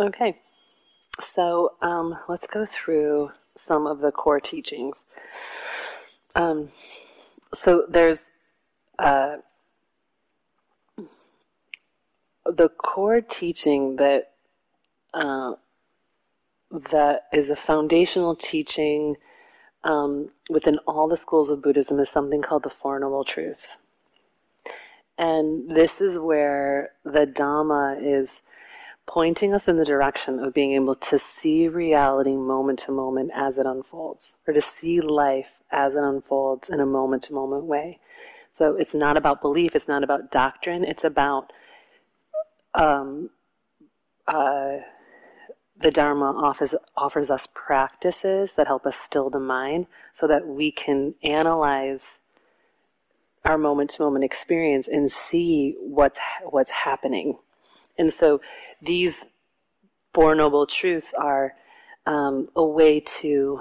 Okay, so um, let's go through some of the core teachings. Um, so there's uh, the core teaching that uh, that is a foundational teaching um, within all the schools of Buddhism is something called the Four Noble Truths. And this is where the Dhamma is pointing us in the direction of being able to see reality moment to moment as it unfolds, or to see life as it unfolds in a moment to moment way. So it's not about belief, it's not about doctrine, it's about um, uh, the Dharma offers, offers us practices that help us still the mind so that we can analyze our moment to moment experience and see what's, what's happening. And so these Four Noble Truths are um, a way to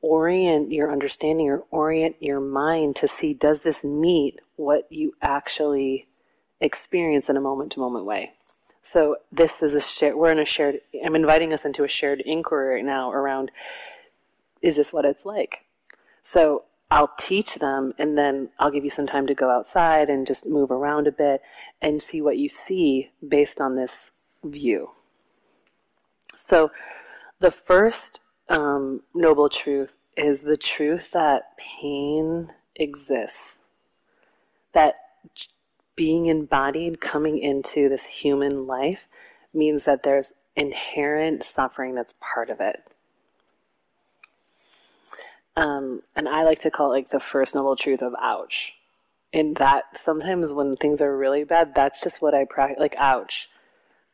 orient your understanding or orient your mind to see does this meet what you actually experience in a moment to moment way. So this is a shared, we're in a shared, I'm inviting us into a shared inquiry right now around, is this what it's like? So I'll teach them and then I'll give you some time to go outside and just move around a bit and see what you see based on this view. So the first um, noble truth is the truth that pain exists. That being embodied, coming into this human life, means that there's inherent suffering that's part of it. Um, and I like to call it like the first noble truth of ouch. And that sometimes when things are really bad, that's just what I practice. Like, ouch,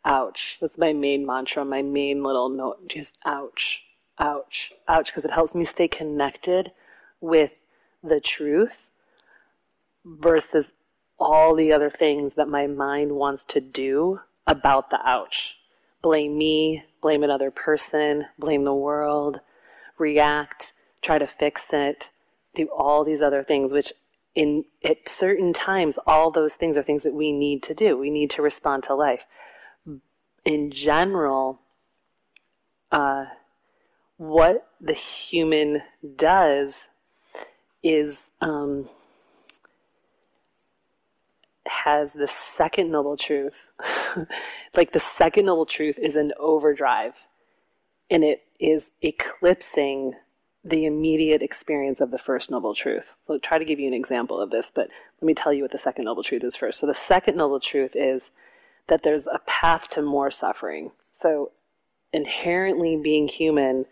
ouch. That's my main mantra, my main little note. Just ouch, ouch, ouch, because it helps me stay connected with the truth versus all the other things that my mind wants to do about the ouch. Blame me, blame another person, blame the world, react, try to fix it, do all these other things, which in at certain times, all those things are things that we need to do. We need to respond to life. In general, uh, what the human does is um, has the second noble truth. like the second noble truth is an overdrive, and it is eclipsing the immediate experience of the first noble truth. So I'll try to give you an example of this, but let me tell you what the second noble truth is first. So the second noble truth is that there's a path to more suffering. So inherently being human,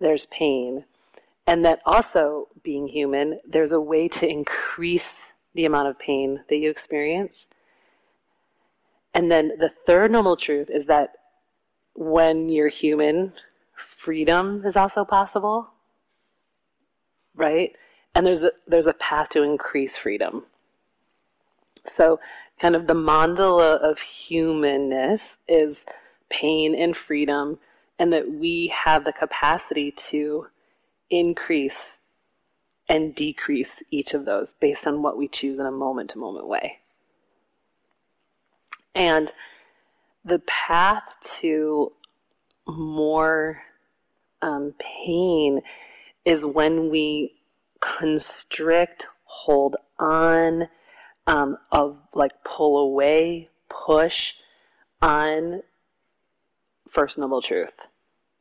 there's pain. And that also being human, there's a way to increase the amount of pain that you experience. And then the third noble truth is that when you're human, freedom is also possible right? And there's a, there's a path to increase freedom. So, kind of the mandala of humanness is pain and freedom, and that we have the capacity to increase and decrease each of those based on what we choose in a moment to moment way. And the path to more um, pain is when we constrict, hold on, um, of like pull away, push on first noble truth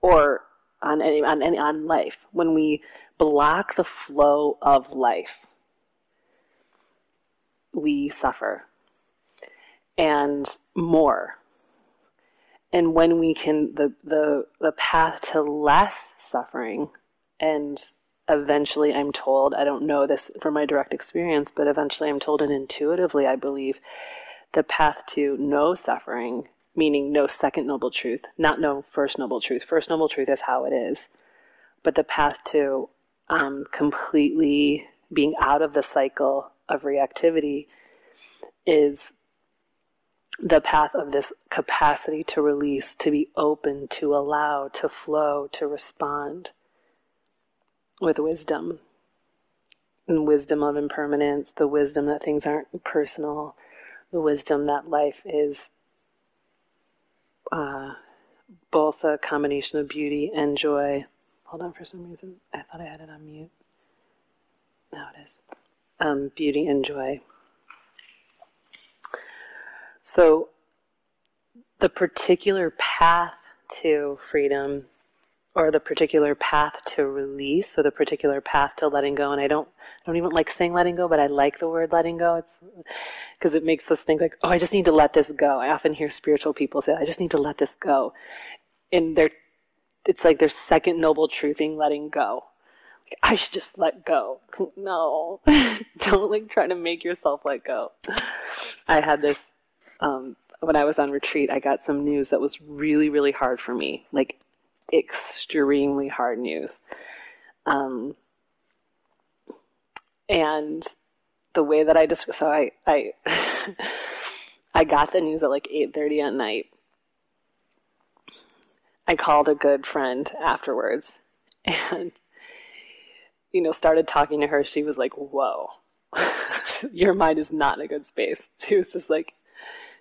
or on any on any on life. When we block the flow of life we suffer. And more. And when we can the the the path to less suffering and eventually I'm told, I don't know this from my direct experience, but eventually I'm told, and intuitively I believe, the path to no suffering, meaning no second noble truth, not no first noble truth. First noble truth is how it is. But the path to um, completely being out of the cycle of reactivity is the path of this capacity to release, to be open, to allow, to flow, to respond with wisdom and wisdom of impermanence, the wisdom that things aren't personal, the wisdom that life is uh, both a combination of beauty and joy. Hold on for some reason. I thought I had it on mute. Now it is. Um, beauty and joy. So, the particular path to freedom or the particular path to release or the particular path to letting go. And i don't I don't even like saying letting go but i like the word letting go. It's because it makes us think like oh i just need to let this go. I often hear spiritual people say i just need to let this go. And they're it's like their second noble truth truthing letting go. Like, i should just let go. No. Don't like try to make yourself let go. I had this um, when i was on retreat i got some news that was really really hard for me. Like extremely hard news. Um, and the way that I just so I I I got the news at like eight thirty at night. I called a good friend afterwards, and you know started talking to her. She was like, "Whoa, your mind is not in a good space." She was just like,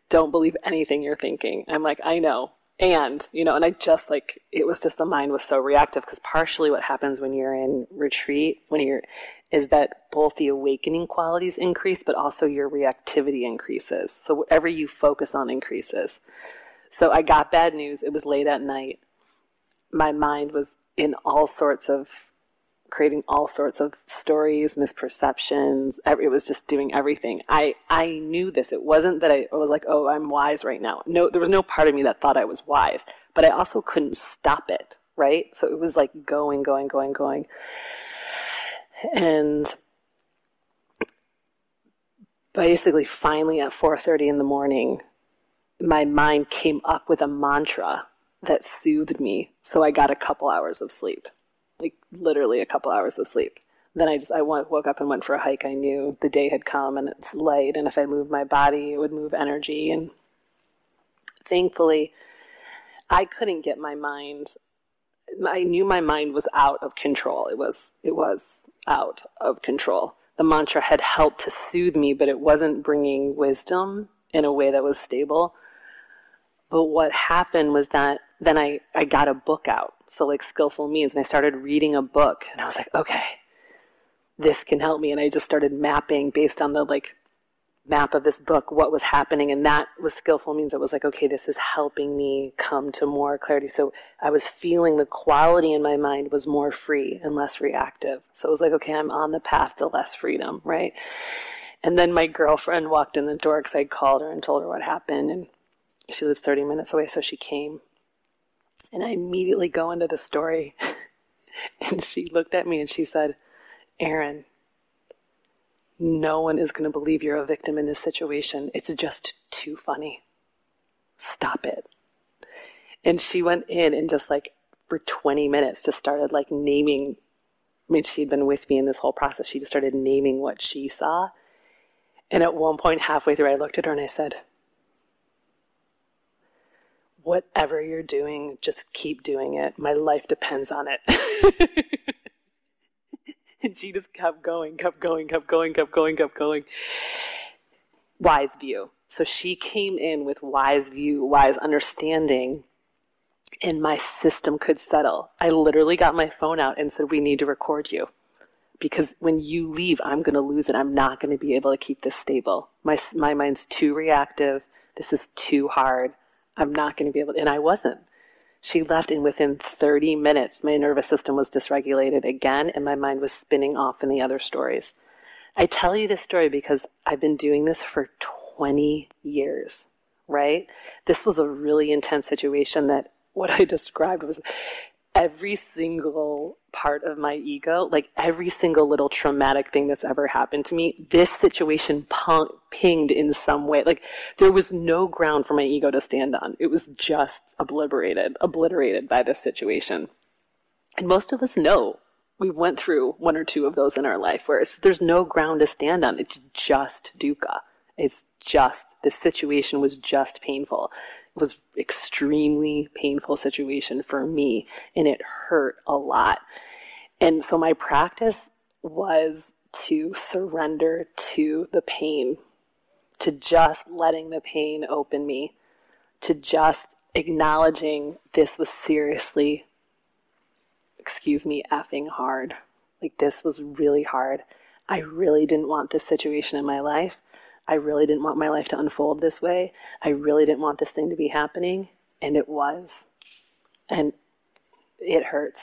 "Don't believe anything you're thinking." I'm like, "I know, and you know and i just like it was just the mind was so reactive because partially what happens when you're in retreat when you're is that both the awakening qualities increase but also your reactivity increases. So whatever you focus on increases. So i got bad news. It was late at night. My mind was in all sorts of creating all sorts of stories, misperceptions. It was just doing everything. I, I knew this. It wasn't that I was like, oh, I'm wise right now. No, there was no part of me that thought I was wise, but I also couldn't stop it, right? So it was like going, going, going, going. And basically, finally at 4.30 in the morning, my mind came up with a mantra that soothed me. So I got a couple hours of sleep like literally a couple hours of sleep. Then I just I woke up and went for a hike. I knew the day had come and it's light, and if I moved my body, it would move energy. And thankfully, I couldn't get my mind. I knew my mind was out of control. It was it was out of control. The mantra had helped to soothe me, but it wasn't bringing wisdom in a way that was stable. But what happened was that then I, I got a book out so like skillful means and i started reading a book and i was like okay this can help me and i just started mapping based on the like map of this book what was happening and that was skillful means. It was like okay this is helping me come to more clarity. So i was feeling the quality in my mind was more free and less reactive. So it was like okay i'm on the path to less freedom right? And then my girlfriend walked in the door because i called her and told her what happened and she lives 30 minutes away so she came and I immediately go into the story. and she looked at me and she said, Erin, no one is going to believe you're a victim in this situation. It's just too funny. Stop it. And she went in and just like for 20 minutes just started like naming. I mean, she'd been with me in this whole process. She just started naming what she saw. And at one point, halfway through, I looked at her and I said, whatever you're doing, just keep doing it. My life depends on it. and she just kept going, kept going, kept going, kept going, kept going. Wise view. So she came in with wise view, wise understanding, and my system could settle. I literally got my phone out and said, We need to record you. Because when you leave, I'm going to lose it. I'm not going to be able to keep this stable. My, my mind's too reactive. This is too hard. I'm not going to be able to. And I wasn't. She left, and within 30 minutes, my nervous system was dysregulated again, and my mind was spinning off in the other stories. I tell you this story because I've been doing this for 20 years, right? This was a really intense situation that what I described was every single part of my ego, like every single little traumatic thing that's ever happened to me, this situation pinged in some way. Like there was no ground for my ego to stand on. It was just obliterated, obliterated by this situation. And most of us know we went through one or two of those in our life where there's no ground to stand on. It's just dukkha. It's just, this situation was just painful was extremely painful situation for me and it hurt a lot. And so my practice was to surrender to the pain, to just letting the pain open me, to just acknowledging this was seriously, excuse me, effing hard. Like, this was really hard. I really didn't want this situation in my life. I really didn't want my life to unfold this way. I really didn't want this thing to be happening. And it was. And it hurts.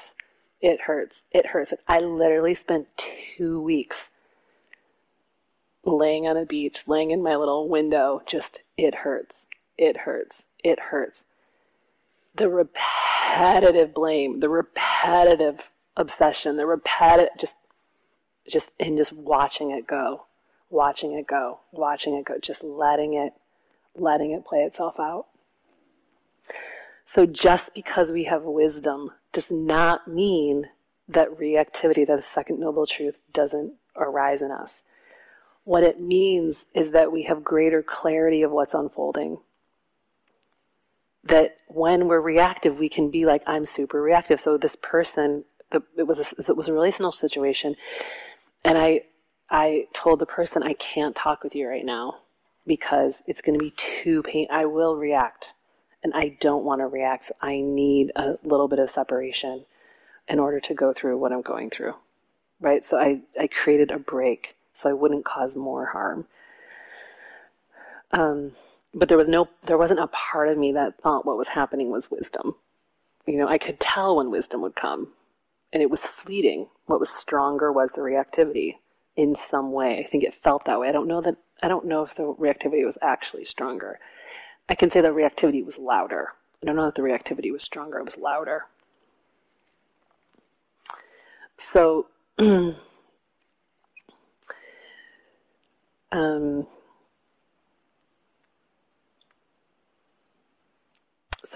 It hurts. It hurts. I literally spent two weeks laying on a beach, laying in my little window, just, it hurts. It hurts. It hurts. The repetitive blame, the repetitive obsession, the repetitive, just, just, and just watching it go watching it go, watching it go, just letting it, letting it play itself out. So just because we have wisdom does not mean that reactivity, that the second noble truth, doesn't arise in us. What it means is that we have greater clarity of what's unfolding. That when we're reactive, we can be like, I'm super reactive. So this person, the, it was a, it was a relational situation, and I I told the person I can't talk with you right now because it's going to be too pain. I will react, and I don't want to react. I need a little bit of separation in order to go through what I'm going through, right? So I I created a break so I wouldn't cause more harm. Um, but there was no, there wasn't a part of me that thought what was happening was wisdom. You know, I could tell when wisdom would come, and it was fleeting. What was stronger was the reactivity in some way. I think it felt that way. I don't know that I don't know if the reactivity was actually stronger. I can say the reactivity was louder. I don't know if the reactivity was stronger, it was louder. So um, so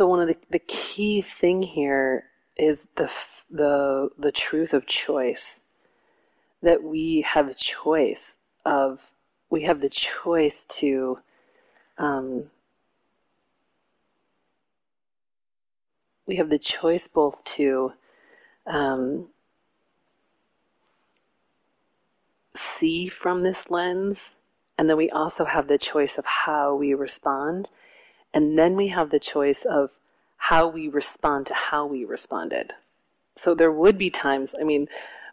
one of the, the key thing here is the the the truth of choice that we have a choice of we have the choice to um, we have the choice both to um, see from this lens and then we also have the choice of how we respond and then we have the choice of how we respond to how we responded. So there would be times i mean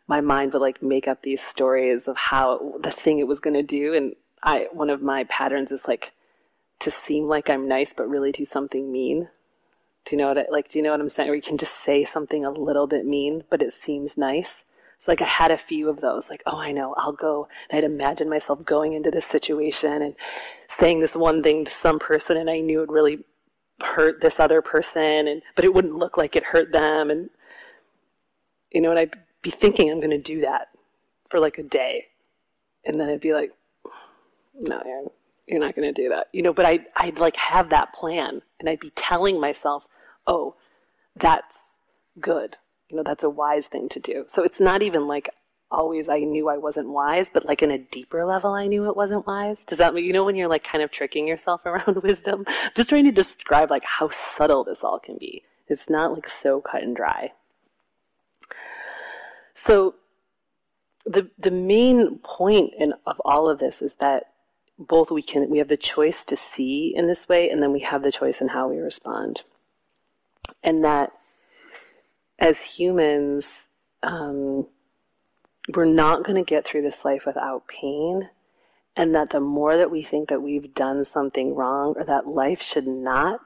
my mind would like make up these stories of how the thing it was going to do and i one of my patterns is like to seem like i'm nice but really do something mean. Do you know what I, like do you know what i'm saying? Or you can just say something a little bit mean but it seems nice. So like i had a few of those like oh i know i'll go i'd imagine myself going into this situation and saying this one thing to some person and i knew it really hurt this other person and but it wouldn't look like it hurt them and you know and i'd be thinking I'm going to do that for like a day. And then I'd be like, no, you're, you're not going to do that. You know, but I, I'd like have that plan and I'd be telling myself, oh, that's good. You know, that's a wise thing to do. So it's not even like always I knew I wasn't wise, but like in a deeper level, I knew it wasn't wise. Does that mean, you know, when you're like kind of tricking yourself around wisdom? just trying to describe like how subtle this all can be. It's not like so cut and dry. So the the main point in of all of this is that both we can we have the choice to see in this way and then we have the choice in how we respond. And that as humans um, we're not going to get through this life without pain and that the more that we think that we've done something wrong or that life should not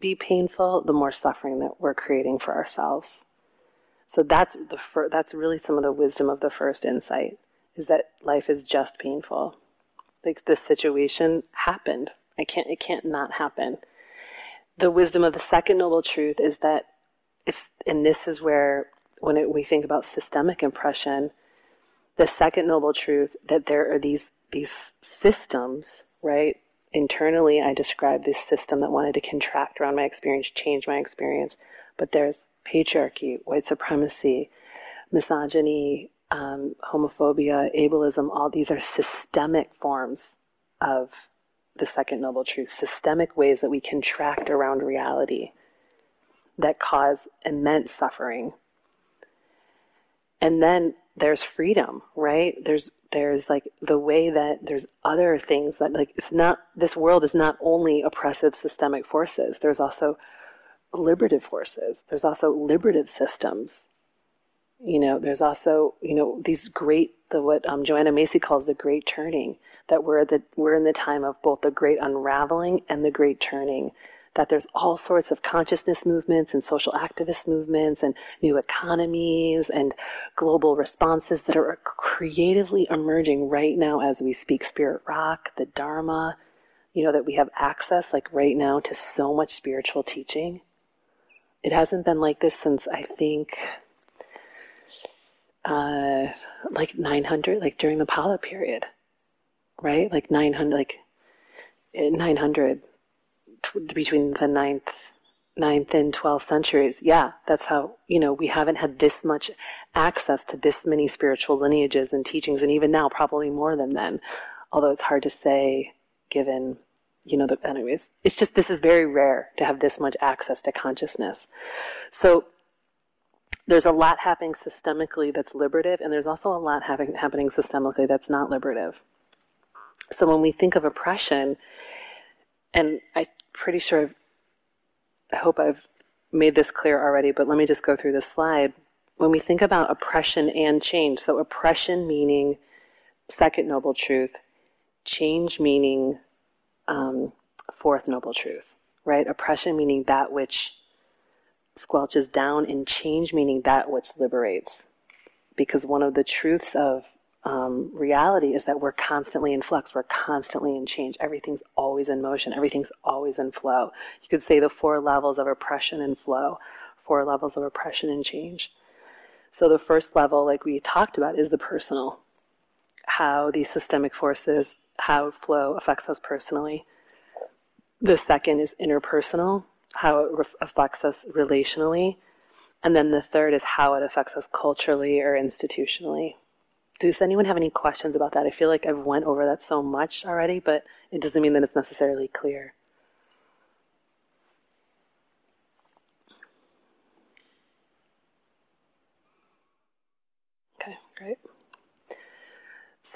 be painful the more suffering that we're creating for ourselves so that's the fir- that's really some of the wisdom of the first insight is that life is just painful. Like this situation happened. I can't it can't not happen. The wisdom of the second noble truth is that it's and this is where when it, we think about systemic impression, the second noble truth that there are these these systems, right? Internally, I describe this system that wanted to contract around my experience, change my experience, but there's patriarchy, white supremacy, misogyny, um, homophobia, ableism, all these are systemic forms of the second noble truth, systemic ways that we contract around reality that cause immense suffering. And then there's freedom, right? There's there's like the way that there's other things that like it's not this world is not only oppressive systemic forces there's also liberative forces there's also liberative systems you know there's also you know these great the what um, joanna macy calls the great turning that we're the we're in the time of both the great unraveling and the great turning that there's all sorts of consciousness movements and social activist movements and new economies and global responses that are creatively emerging right now as we speak. Spirit Rock, the Dharma, you know, that we have access, like right now, to so much spiritual teaching. It hasn't been like this since I think, uh, like 900, like during the Pala period, right? Like 900, like 900 between the ninth ninth and 12th centuries yeah that's how you know we haven't had this much access to this many spiritual lineages and teachings and even now probably more than then although it's hard to say given you know the anyways it's just this is very rare to have this much access to consciousness so there's a lot happening systemically that's liberative and there's also a lot happening systemically that's not liberative so when we think of oppression and I'm pretty sure I've, I hope I've made this clear already, but let me just go through this slide. When we think about oppression and change, so oppression meaning second noble truth, change meaning um, fourth noble truth, right? Oppression meaning that which squelches down, and change meaning that which liberates. Because one of the truths of um, reality is that we're constantly in flux, we're constantly in change. Everything's always in motion, everything's always in flow. You could say the four levels of oppression and flow, four levels of oppression and change. So the first level, like we talked about, is the personal. How these systemic forces, how flow affects us personally. The second is interpersonal, how it re- affects us relationally. And then the third is how it affects us culturally or institutionally does anyone have any questions about that? I feel like I've went over that so much already, but it doesn't mean that it's necessarily clear. Okay, great.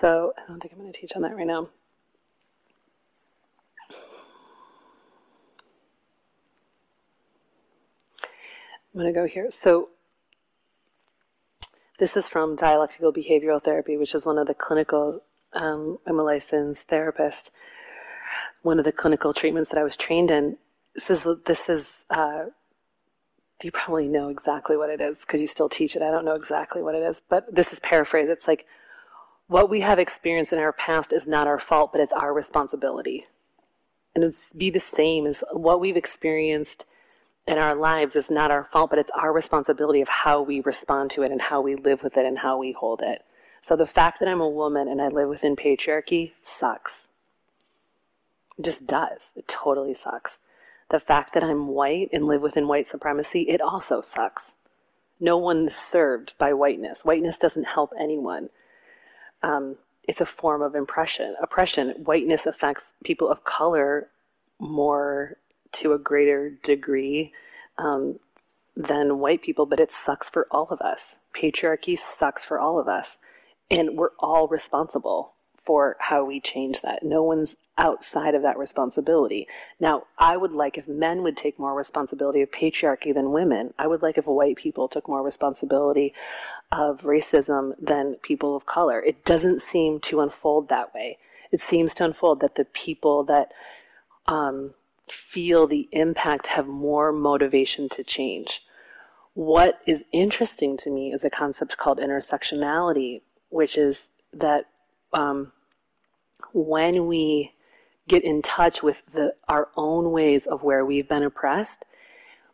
So I don't think I'm going to teach on that right now. I'm going to go here. So this is from Dialectical Behavioral Therapy, which is one of the clinical, um, I'm a licensed therapist, one of the clinical treatments that I was trained in. This is, this is uh, you probably know exactly what it is because you still teach it. I don't know exactly what it is, but this is paraphrased. It's like, what we have experienced in our past is not our fault, but it's our responsibility. And it's be the same as what we've experienced in our lives is not our fault, but it's our responsibility of how we respond to it and how we live with it and how we hold it. So the fact that I'm a woman and I live within patriarchy sucks. It just does. It totally sucks. The fact that I'm white and live within white supremacy, it also sucks. No one is served by whiteness. Whiteness doesn't help anyone. Um, it's a form of impression, oppression. Whiteness affects people of color more to a greater degree um, than white people, but it sucks for all of us. Patriarchy sucks for all of us. And we're all responsible for how we change that. No one's outside of that responsibility. Now, I would like if men would take more responsibility of patriarchy than women. I would like if white people took more responsibility of racism than people of color. It doesn't seem to unfold that way. It seems to unfold that the people that um, feel the impact have more motivation to change. What is interesting to me is a concept called intersectionality, which is that um, when we get in touch with the, our own ways of where we've been oppressed,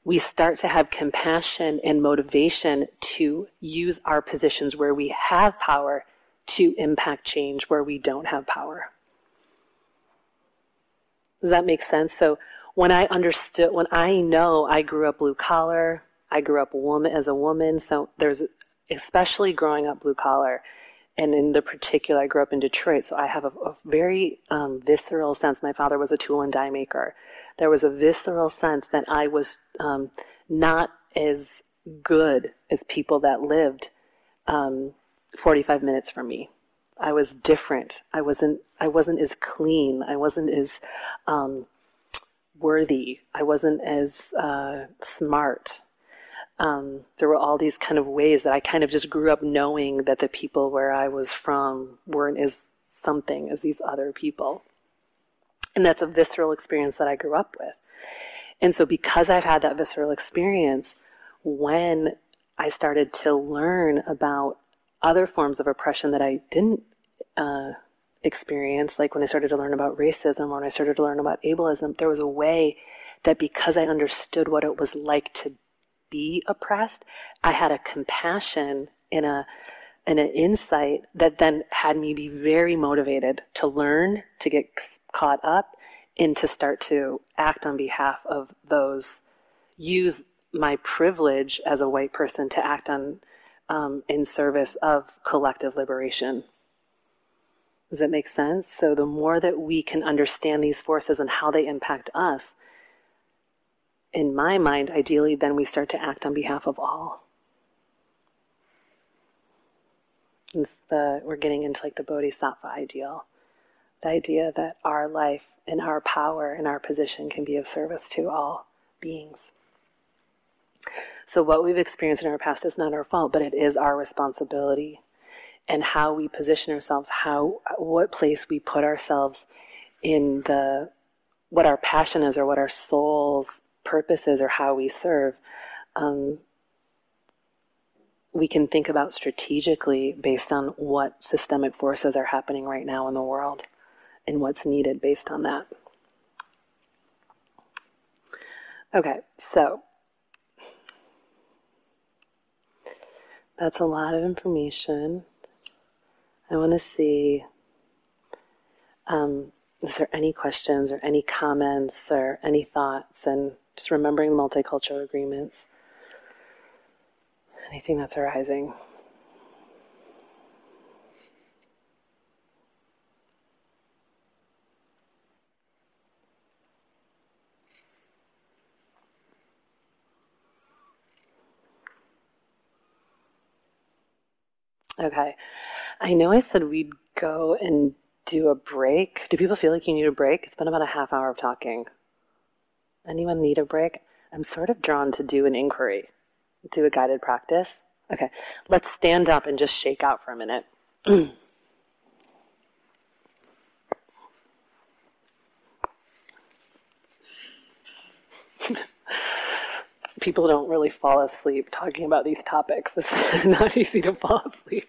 we start to have compassion and motivation to use our positions where we have power to impact change where we don't have power. Does that make sense? So when I understood, when I know I grew up blue collar, I grew up woman as a woman. So there's, especially growing up blue collar, and in the particular, I grew up in Detroit, so I have a, a very um, visceral sense. My father was a tool and die maker. There was a visceral sense that I was um, not as good as people that lived um, 45 minutes from me. I was different. I wasn't. I wasn't as clean. I wasn't as um, worthy. I wasn't as uh, smart. Um, there were all these kind of ways that I kind of just grew up knowing that the people where I was from weren't as something as these other people. And that's a visceral experience that I grew up with. And so, because I've had that visceral experience, when I started to learn about other forms of oppression that I didn't uh, experience, like when I started to learn about racism or when I started to learn about ableism, there was a way that because I understood what it was like to be oppressed, I had a compassion in a and an insight that then had me be very motivated to learn, to get caught up, and to start to act on behalf of those, use my privilege as a white person to act on um, in service of collective liberation. Does that make sense? So, the more that we can understand these forces and how they impact us, in my mind, ideally, then we start to act on behalf of all. It's the, we're getting into like the bodhisattva ideal the idea that our life and our power and our position can be of service to all beings. So, what we've experienced in our past is not our fault, but it is our responsibility. And how we position ourselves, how, what place we put ourselves in the, what our passion is or what our soul's purpose is or how we serve, um, we can think about strategically based on what systemic forces are happening right now in the world and what's needed based on that. Okay, so that's a lot of information. I want to see um, is there any questions or any comments or any thoughts, and just remembering multicultural agreements anything that's arising. Okay. I know I said we'd go and do a break. Do people feel like you need a break? It's been about a half hour of talking. Anyone need a break? I'm sort of drawn to do an inquiry do a guided practice? Okay, let's stand up and just shake out for a minute. People don't really fall asleep talking about these topics. It's not easy to fall asleep.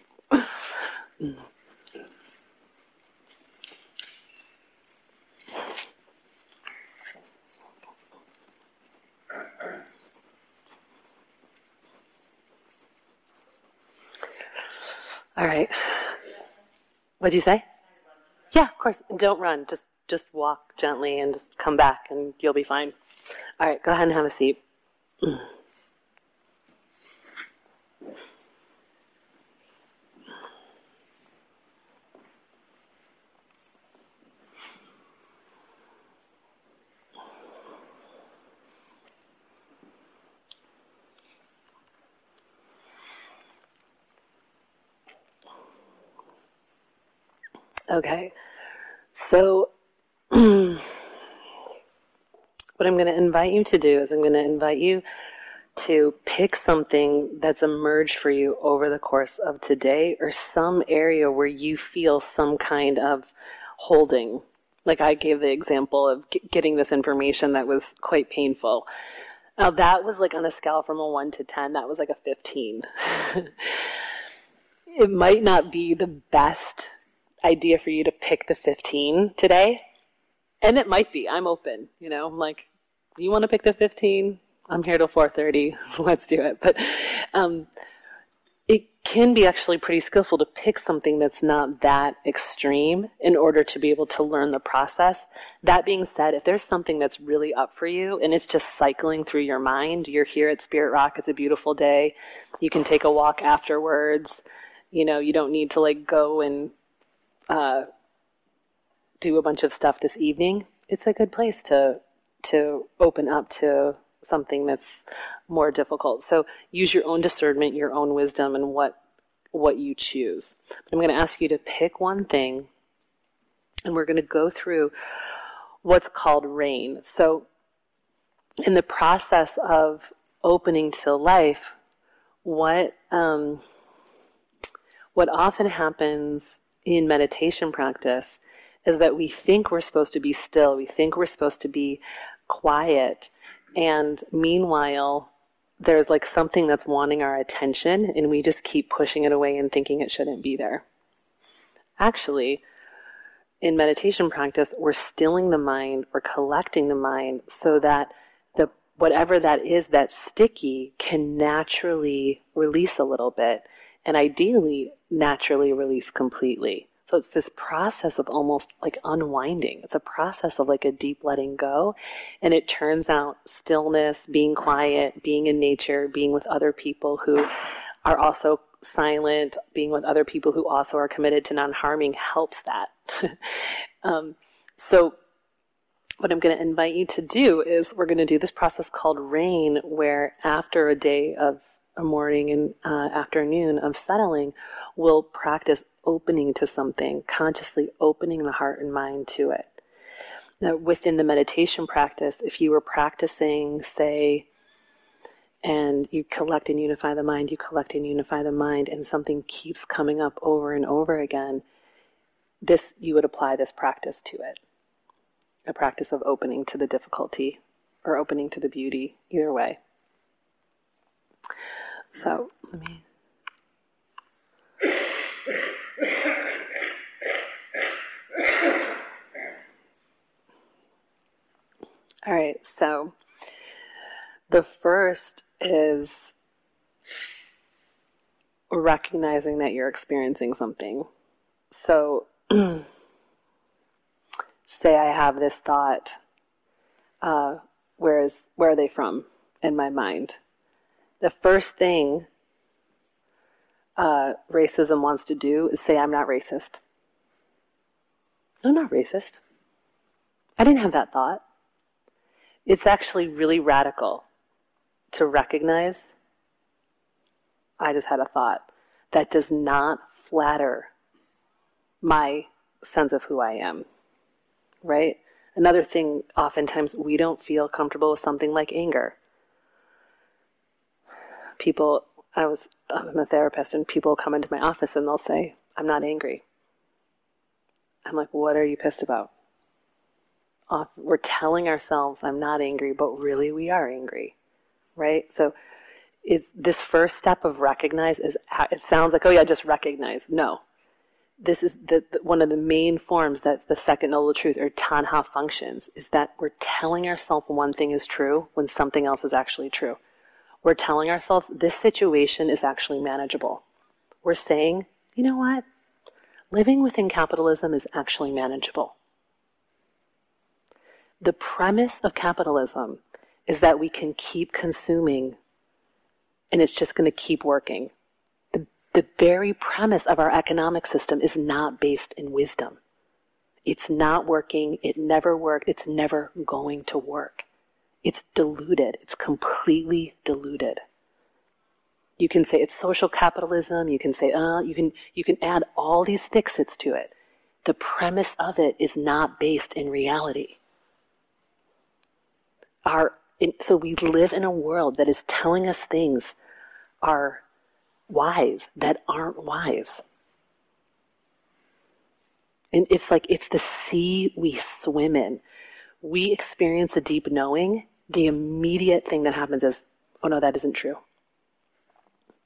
All right. What'd you say? Yeah, of course. Don't run. Just just walk gently and just come back and you'll be fine. All right, go ahead and have a seat. Okay, so what I'm going to invite you to do is I'm going to invite you to pick something that's emerged for you over the course of today or some area where you feel some kind of holding. Like I gave the example of getting this information that was quite painful. Now, that was like on a scale from a 1 to 10, that was like a 15. it might not be the best idea for you to pick the 15 today. And it might be. I'm open, you know. I'm like, you want to pick the 15? I'm here till 4:30. Let's do it. But um, it can be actually pretty skillful to pick something that's not that extreme in order to be able to learn the process. That being said, if there's something that's really up for you and it's just cycling through your mind, you're here at Spirit Rock, it's a beautiful day. You can take a walk afterwards. You know, you don't need to like go and uh, do a bunch of stuff this evening, it's a good place to to open up to something that's more difficult. So use your own discernment, your own wisdom, and what what you choose. I'm going to ask you to pick one thing, and we're going to go through what's called rain. So, in the process of opening to life, what um, what often happens in meditation practice is that we think we're supposed to be still, we think we're supposed to be quiet, and meanwhile, there's like something that's wanting our attention, and we just keep pushing it away and thinking it shouldn't be there. Actually, in meditation practice, we're stilling the mind, we're collecting the mind so that the whatever that is that's sticky can naturally release a little bit and ideally naturally release completely. So it's this process of almost like unwinding. It's a process of like a deep letting go. And it turns out stillness, being quiet, being in nature, being with other people who are also silent, being with other people who also are committed to non harming helps that. um, so, what I'm going to invite you to do is we're going to do this process called rain, where after a day of a morning and uh, afternoon of settling, we'll practice opening to something, consciously opening the heart and mind to it. Now, within the meditation practice, if you were practicing, say, and you collect and unify the mind, you collect and unify the mind, and something keeps coming up over and over again, this you would apply this practice to it. A practice of opening to the difficulty or opening to the beauty, either way. So let me. All right, so the first is recognizing that you're experiencing something. So, say I have this thought, uh, where is where are they from in my mind? The first thing uh, racism wants to do is say I'm not racist. I'm not racist. I didn't have that thought. It's actually really radical to recognize I just had a thought that does not flatter my sense of who I am. Right? Another thing, oftentimes, we don't feel comfortable with something like anger. People, I was, I'm a therapist, and people come into my office and they'll say, I'm not angry. I'm like, what are you pissed about? we're telling ourselves I'm not angry, but really we are angry, right? So it's this first step of recognize is it sounds like oh yeah just recognize no this is the, the, one of the main forms that's the second noble truth or tanha functions is that we're telling ourselves one thing is true when something else is actually true we're telling ourselves this situation is actually manageable we're saying you know what living within capitalism is actually manageable the premise of capitalism is that we can keep consuming and it's just going to keep working. The, the very premise of our economic system is not based in wisdom. It's not working. It never worked. It's never going to work. It's diluted. It's completely diluted. You can say it's social capitalism. You can say, uh, you can, you can add all these fixits to it. The premise of it is not based in reality our so we live in a world that is telling us things are wise that aren't wise. And it's like it's the sea we swim in. We experience a deep knowing. The immediate thing that happens is, oh no, that isn't true.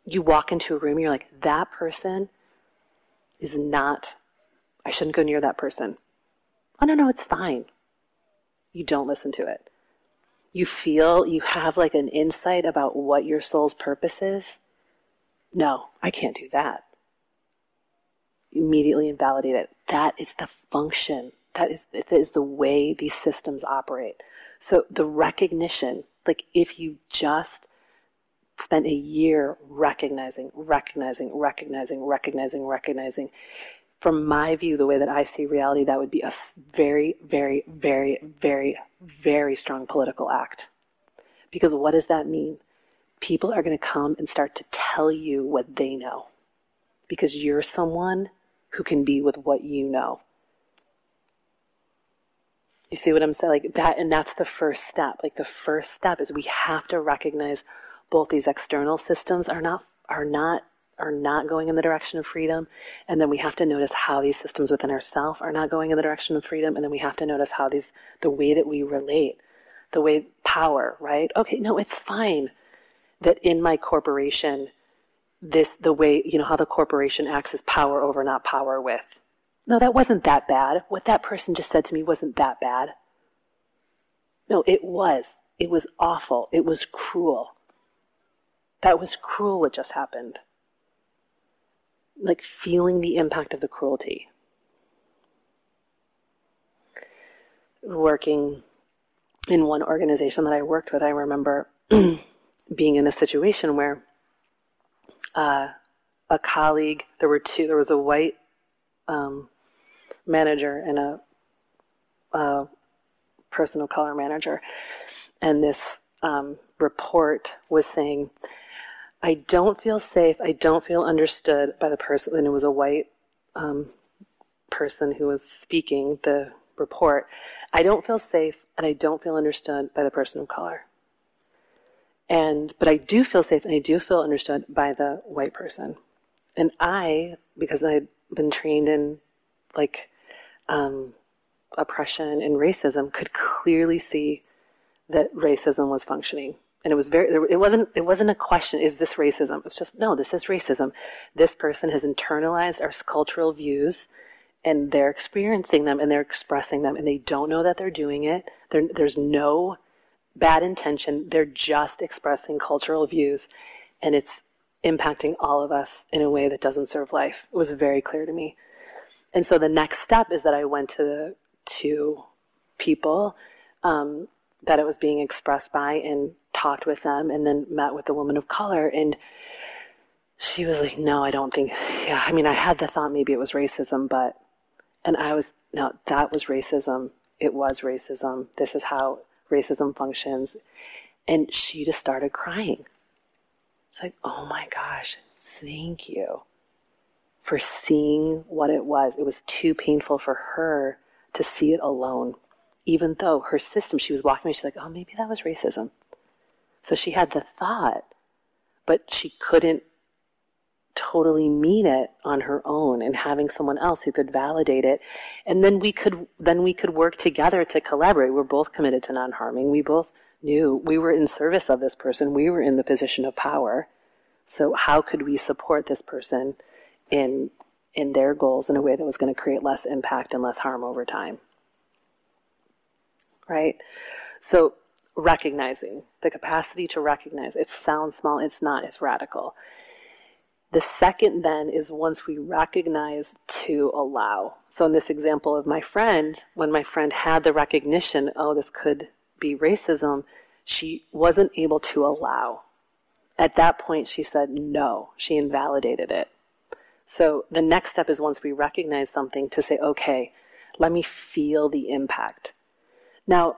You walk into a room, you're like, that person is not, I shouldn't go near that person. Oh no, no, it's fine. You don't listen to it you feel you have like an insight about what your soul's purpose is, no, I can't do that. Immediately invalidate it. That is the function. That is, that is the way these systems operate. So the recognition, like if you just spent a year recognizing, recognizing, recognizing, recognizing, recognizing, from my view, the way that I see reality, that would be a very, very, very, very, very strong political act. Because what does that mean? People are going to come and start to tell you what they know. because you're someone who can be with what you know. You see what I'm saying? Like that, and that's the first step. Like the first step is we have to recognize both these external systems are not are not are not going in the direction of freedom, and then we have to notice how these systems within ourselves are not going in the direction of freedom, and then we have to notice how these the way that we relate, the way power, right? Okay, no, it's fine that in my corporation, this the way you know how the corporation acts is power over, not power with. No, that wasn't that bad. What that person just said to me wasn't that bad. No, it was. It was awful. It was cruel. That was cruel what just happened. Like feeling the impact of the cruelty. Working in one organization that I worked with, I remember being in a situation where uh, a colleague, there were two, there was a white um, manager and a, a person of color manager. And this um, report was saying, I don't feel safe, I don't feel understood by the person, and it was a white um, person who was speaking the report. I don't feel safe and I don't feel understood by the person of color. And but I do feel safe and I do feel understood by the white person. And I, because I'd been trained in like um, oppression and racism could clearly see that racism was functioning. And it was very it wasn't it wasn't a question is this racism? It's just no this is racism. This person has internalized our cultural views and they're experiencing them and they're expressing them and they don't know that they're doing it. They're, there's no bad intention. They're just expressing cultural views and it's impacting all of us in a way that doesn't serve life. It was very clear to me and so the next step is that I went to the two people um, that it was being expressed by and talked with them, and then met with the woman of color and. She was like, no, I don't think. Yeah, I mean, I had the thought maybe it was racism, but, and I was, no, that was racism. It was racism. This is how racism functions. And she just started crying. It's like, oh my gosh, thank you for seeing what it was. It was too painful for her to see it alone. Even though her system, she was walking me, she's like, oh, maybe that was racism. So she had the thought, but she couldn't totally mean it on her own and having someone else who could validate it and then we could then we could work together to collaborate we're both committed to non-harming we both knew we were in service of this person we were in the position of power so how could we support this person in in their goals in a way that was going to create less impact and less harm over time. Right? So recognizing the capacity to recognize it sounds small, it's not, it's radical. The second then is once we recognize to allow. So in this example of my friend, when my friend had the recognition, oh, this could be racism, she wasn't able to allow. At that point, she said no. She invalidated it. So the next step is once we recognize something to say, okay, let me feel the impact. Now,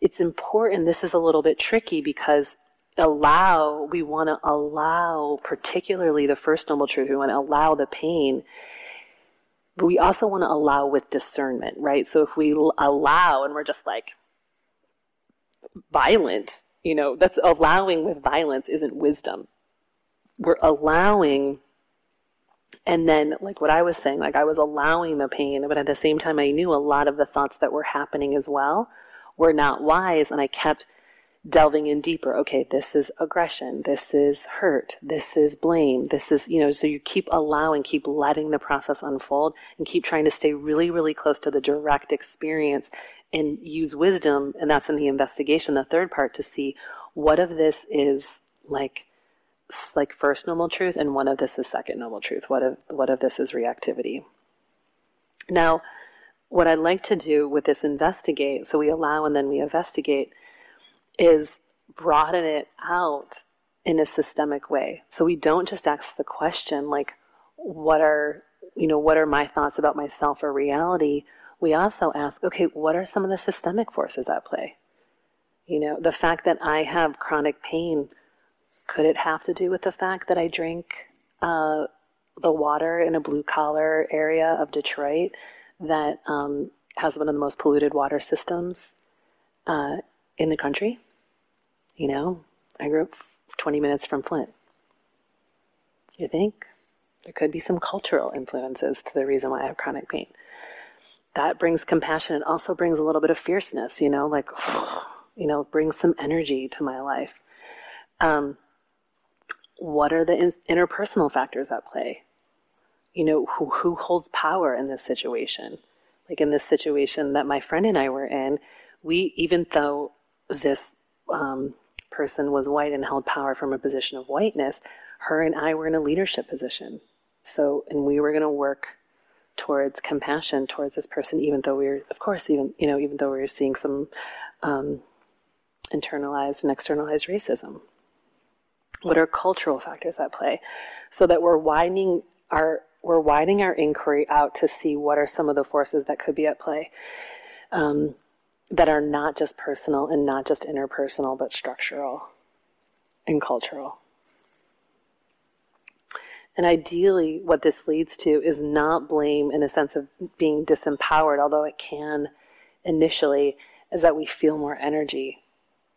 it's important, this is a little bit tricky because allow, we want to allow, particularly the first noble truth, we want to allow the pain. But we also want to allow with discernment, right? So if we allow and we're just like violent, you know, that's allowing with violence isn't wisdom. We're allowing and then like what i was saying like i was allowing the pain but at the same time i knew a lot of the thoughts that were happening as well were not wise and i kept delving in deeper. Okay this is aggression. This is hurt. This is blame. This is you know so you keep allowing keep letting the process unfold and keep trying to stay really really close to the direct experience and use wisdom and that's in the investigation the third part to see what of this is like like first noble truth and one of this is second noble truth. What of what of this is reactivity? Now, what I'd like to do with this investigate, so we allow and then we investigate, is broaden it out in a systemic way. So we don't just ask the question like, what are you know, what are my thoughts about myself or reality? We also ask, okay, what are some of the systemic forces at play? You know, the fact that I have chronic pain could it have to do with the fact that I drink uh, the water in a blue collar area of Detroit that um, has one of the most polluted water systems uh, in the country. You know, I grew up 20 minutes from Flint. You think? There could be some cultural influences to the reason why I have chronic pain. That brings compassion. It also brings a little bit of fierceness, you know, like, you know, brings some energy to my life. Um, what are the in- interpersonal factors at play? You know, who, who holds power in this situation? Like in this situation that my friend and I were in, we, even though this um, person was white and held power from a position of whiteness, her and I were in a leadership position. So, and we were going to work towards compassion towards this person, even though we were, of course, even, you know, even though we were seeing some um, internalized and externalized racism. What are cultural factors at play? So that we're widening our we're widening our inquiry out to see what are some of the forces that could be at play um, that are not just personal and not just interpersonal, but structural and cultural. And ideally, what this leads to is not blame in a sense of being disempowered, although it can initially, is that we feel more energy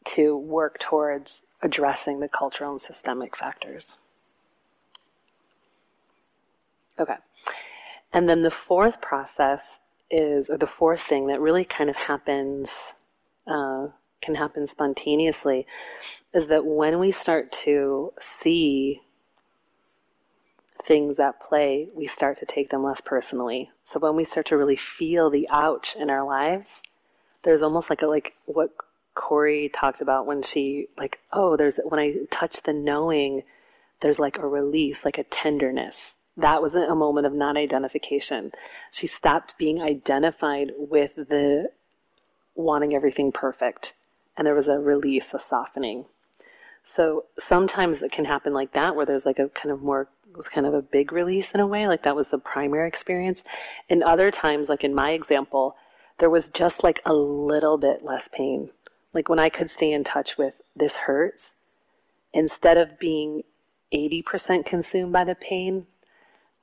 to work towards addressing the cultural and systemic factors. Okay. And then the fourth process is, or the fourth thing that really kind of happens, uh, can happen spontaneously, is that when we start to see things at play, we start to take them less personally. So when we start to really feel the ouch in our lives, there's almost like a like what Corey talked about when she like, oh, there's when I touch the knowing, there's like a release, like a tenderness. That was a moment of non-identification. She stopped being identified with the wanting everything perfect, and there was a release, a softening. So sometimes it can happen like that, where there's like a kind of more it was kind of a big release in a way, like that was the primary experience. And other times, like in my example, there was just like a little bit less pain. Like when I could stay in touch with this hurts, instead of being 80% consumed by the pain,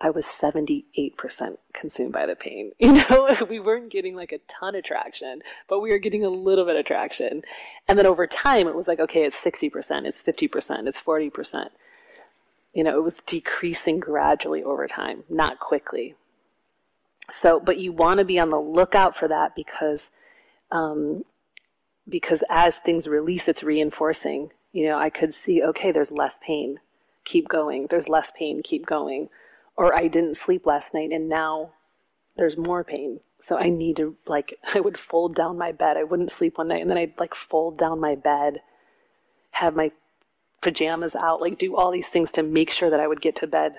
I was 78% consumed by the pain. You know, we weren't getting like a ton of traction, but we were getting a little bit of traction. And then over time, it was like, okay, it's 60%, it's 50%, it's 40%. You know, it was decreasing gradually over time, not quickly. So, but you want to be on the lookout for that because, um, because as things release, it's reinforcing. You know, I could see, okay, there's less pain, keep going. There's less pain, keep going. Or I didn't sleep last night and now there's more pain. So I need to, like, I would fold down my bed. I wouldn't sleep one night and then I'd, like, fold down my bed, have my pajamas out, like do all these things to make sure that I would get to bed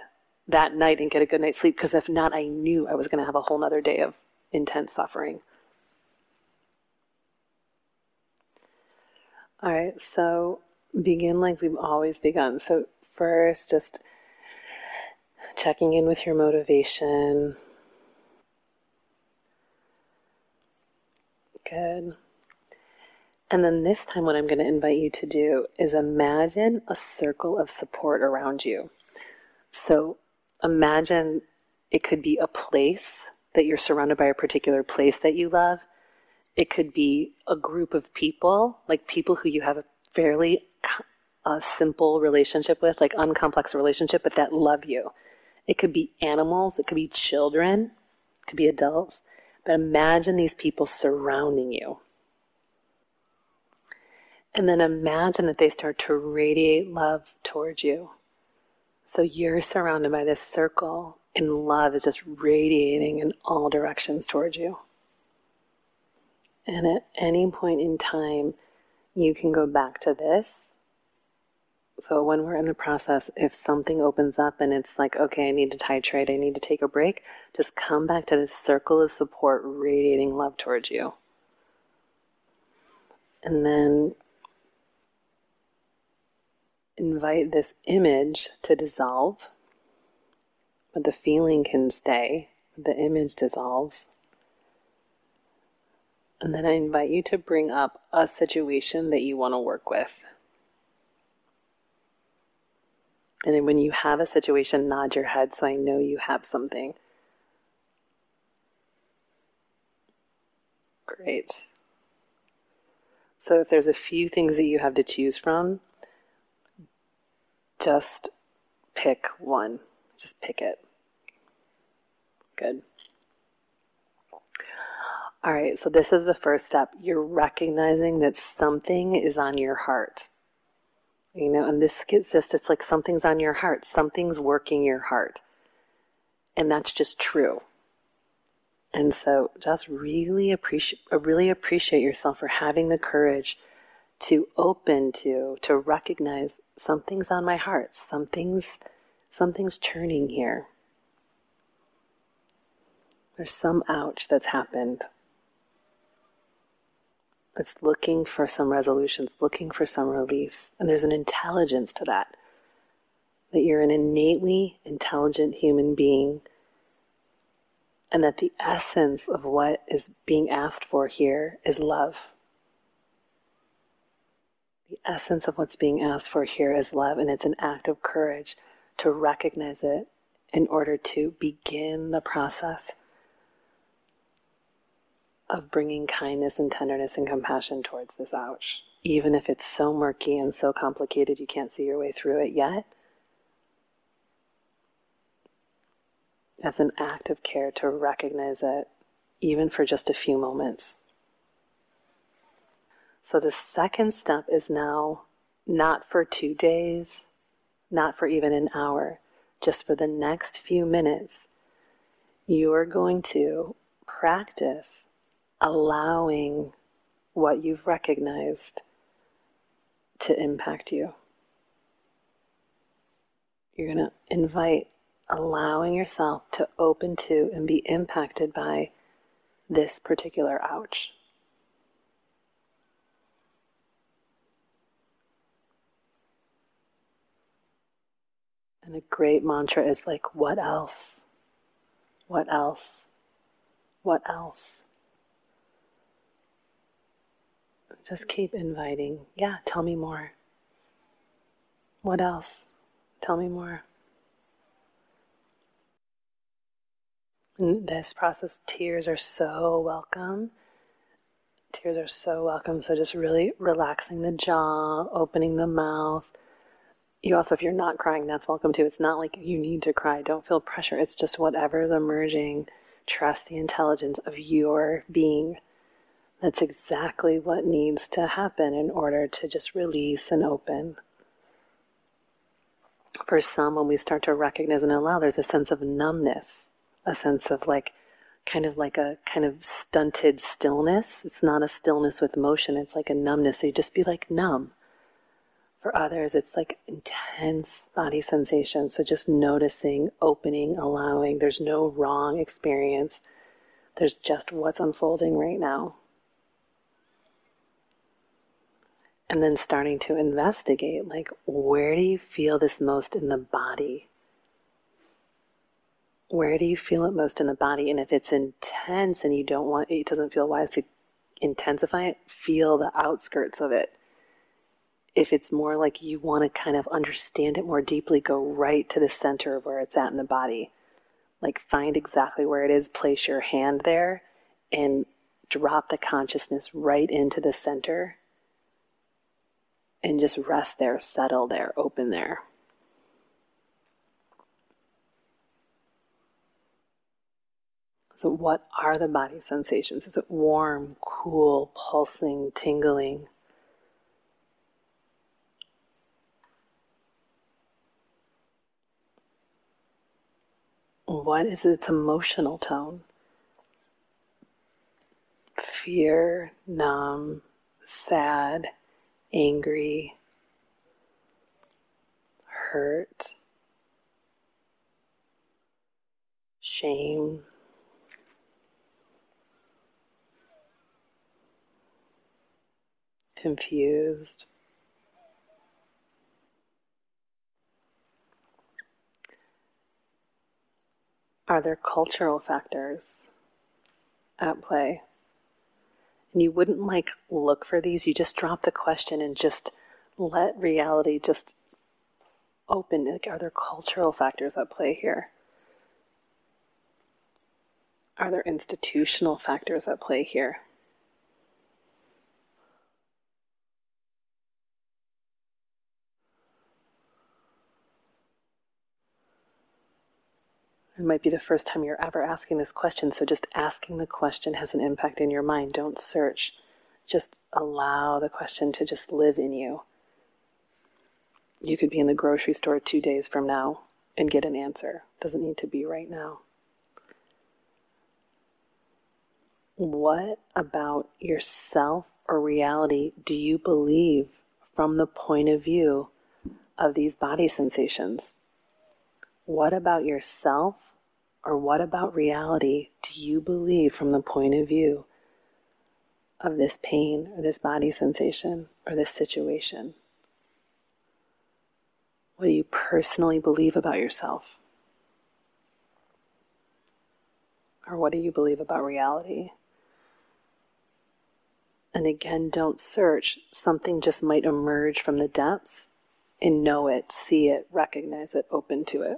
that night and get a good night's sleep. Because if not, I knew I was going to have a whole nother day of intense suffering. All right, so begin like we've always begun. So, first, just checking in with your motivation. Good. And then this time, what I'm going to invite you to do is imagine a circle of support around you. So imagine it could be a place that you're surrounded by a particular place that you love. It could be a group of people, like people who you have a fairly uh, simple relationship with, like uncomplex relationship, but that love you. It could be animals, it could be children, it could be adults. But imagine these people surrounding you. And then imagine that they start to radiate love towards you. So you're surrounded by this circle, and love is just radiating in all directions towards you. And at any point in time, you can go back to this. So when we're in the process, if something opens up and it's like, okay, I need to titrate, I need to take a break, just come back to this circle of support radiating love towards you. And then invite this image to dissolve, but the feeling can stay. The image dissolves. And then I invite you to bring up a situation that you want to work with. And then when you have a situation, nod your head so I know you have something. Great. So if there's a few things that you have to choose from, just pick one. Just pick it. Good. All right, so this is the first step. You're recognizing that something is on your heart. You know, and this gets just, it's like something's on your heart, something's working your heart. And that's just true. And so just really appreciate, really appreciate yourself for having the courage to open to, to recognize something's on my heart, something's, something's churning here. There's some ouch that's happened. It's looking for some resolutions, looking for some release. And there's an intelligence to that. That you're an innately intelligent human being. And that the essence of what is being asked for here is love. The essence of what's being asked for here is love. And it's an act of courage to recognize it in order to begin the process of bringing kindness and tenderness and compassion towards this ouch, even if it's so murky and so complicated you can't see your way through it yet. As an act of care to recognize it, even for just a few moments. So the second step is now not for two days, not for even an hour, just for the next few minutes. You are going to practice allowing what you've recognized to impact you. You're going to invite allowing yourself to open to and be impacted by this particular ouch. And a great mantra is like, what else? What else? What else? Just keep inviting. Yeah, tell me more. What else? Tell me more. In this process, tears are so welcome. Tears are so welcome. So just really relaxing the jaw, opening the mouth. You also, if you're not crying, that's welcome too. It's not like you need to cry. Don't feel pressure. It's just whatever's emerging. Trust the intelligence of your being that's exactly what needs to happen in order to just release and open. For some, when we start to recognize and allow, there's a sense of numbness, a sense of like, kind of like a kind of stunted stillness. It's not a stillness with motion, it's like a numbness. So you just be like numb. For others, it's like intense body sensation. So just noticing, opening, allowing. There's no wrong experience. There's just what's unfolding right now. And then starting to investigate like where do you feel this most in the body? Where do you feel it most in the body? And if it's intense and you don't want it doesn't feel wise to intensify it feel the outskirts of it. If it's more like you want to kind of understand it more deeply go right to the center of where it's at in the body. Like find exactly where it is place your hand there and drop the consciousness right into the center and just rest there, settle there, open there. So, what are the body sensations? Is it warm, cool, pulsing, tingling? What is its emotional tone? Fear, numb, sad, angry, hurt, shame. Confused. Are there cultural factors at play? And you wouldn't like look for these, you just drop the question and just let reality just open? Like, are there cultural factors at play here? Are there institutional factors at play here? It might be the first time you're ever asking this question, so just asking the question has an impact in your mind. Don't search. Just allow the question to just live in you. You could be in the grocery store two days from now and get an answer. Doesn't need to be right now. What about yourself or reality do you believe from the point of view of these body sensations? What about yourself or what about reality do you believe from the point of view of this pain or this body sensation or this situation? What do you personally believe about yourself? Or what do you believe about reality? And again, don't search. Something just might emerge from the depths and know it, see it, recognize it, open to it.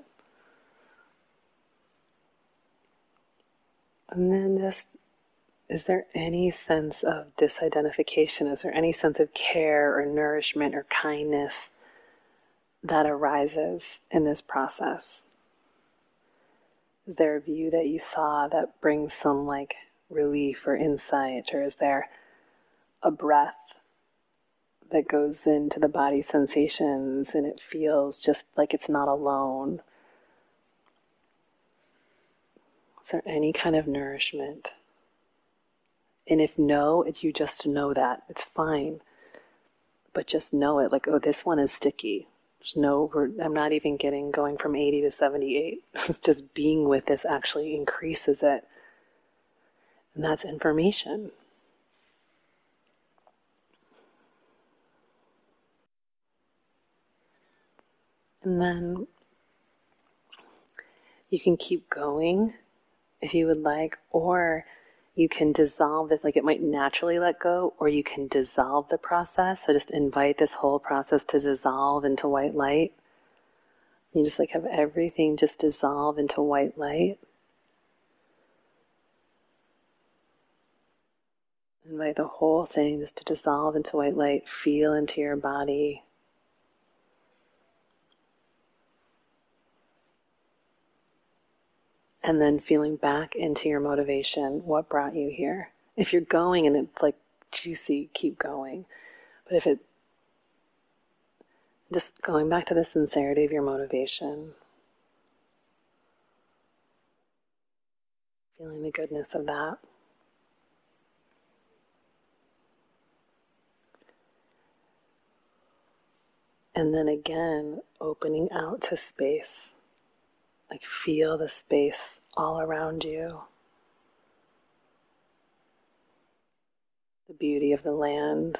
And then just, is there any sense of disidentification? Is there any sense of care or nourishment or kindness that arises in this process? Is there a view that you saw that brings some like relief or insight? Or is there a breath that goes into the body sensations and it feels just like it's not alone? There any kind of nourishment? And if no, if you just know that, it's fine. But just know it like, oh, this one is sticky. There's no, I'm not even getting going from 80 to 78. It's just being with this actually increases it. And that's information. And then you can keep going if you would like, or you can dissolve it, like it might naturally let go, or you can dissolve the process. So just invite this whole process to dissolve into white light. You just like have everything just dissolve into white light. Invite the whole thing just to dissolve into white light. Feel into your body. And then feeling back into your motivation. What brought you here? If you're going and it's like juicy, keep going. But if it, just going back to the sincerity of your motivation, feeling the goodness of that. And then again, opening out to space. Like feel the space all around you. The beauty of the land.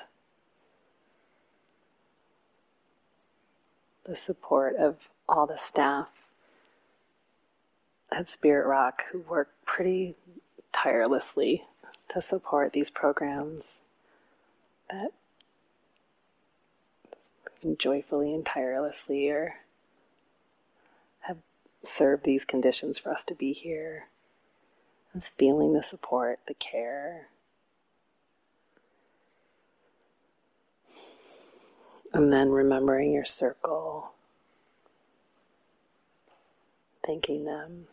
The support of all the staff at Spirit Rock who work pretty tirelessly to support these programs that joyfully and tirelessly are serve these conditions for us to be here. Just feeling the support, the care. And then remembering your circle, thanking them.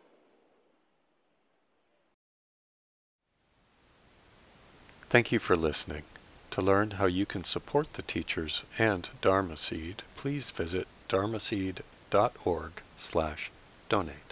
Thank you for listening. To learn how you can support the teachers and Dharma Seed, please visit dharmaseed.org slash donate.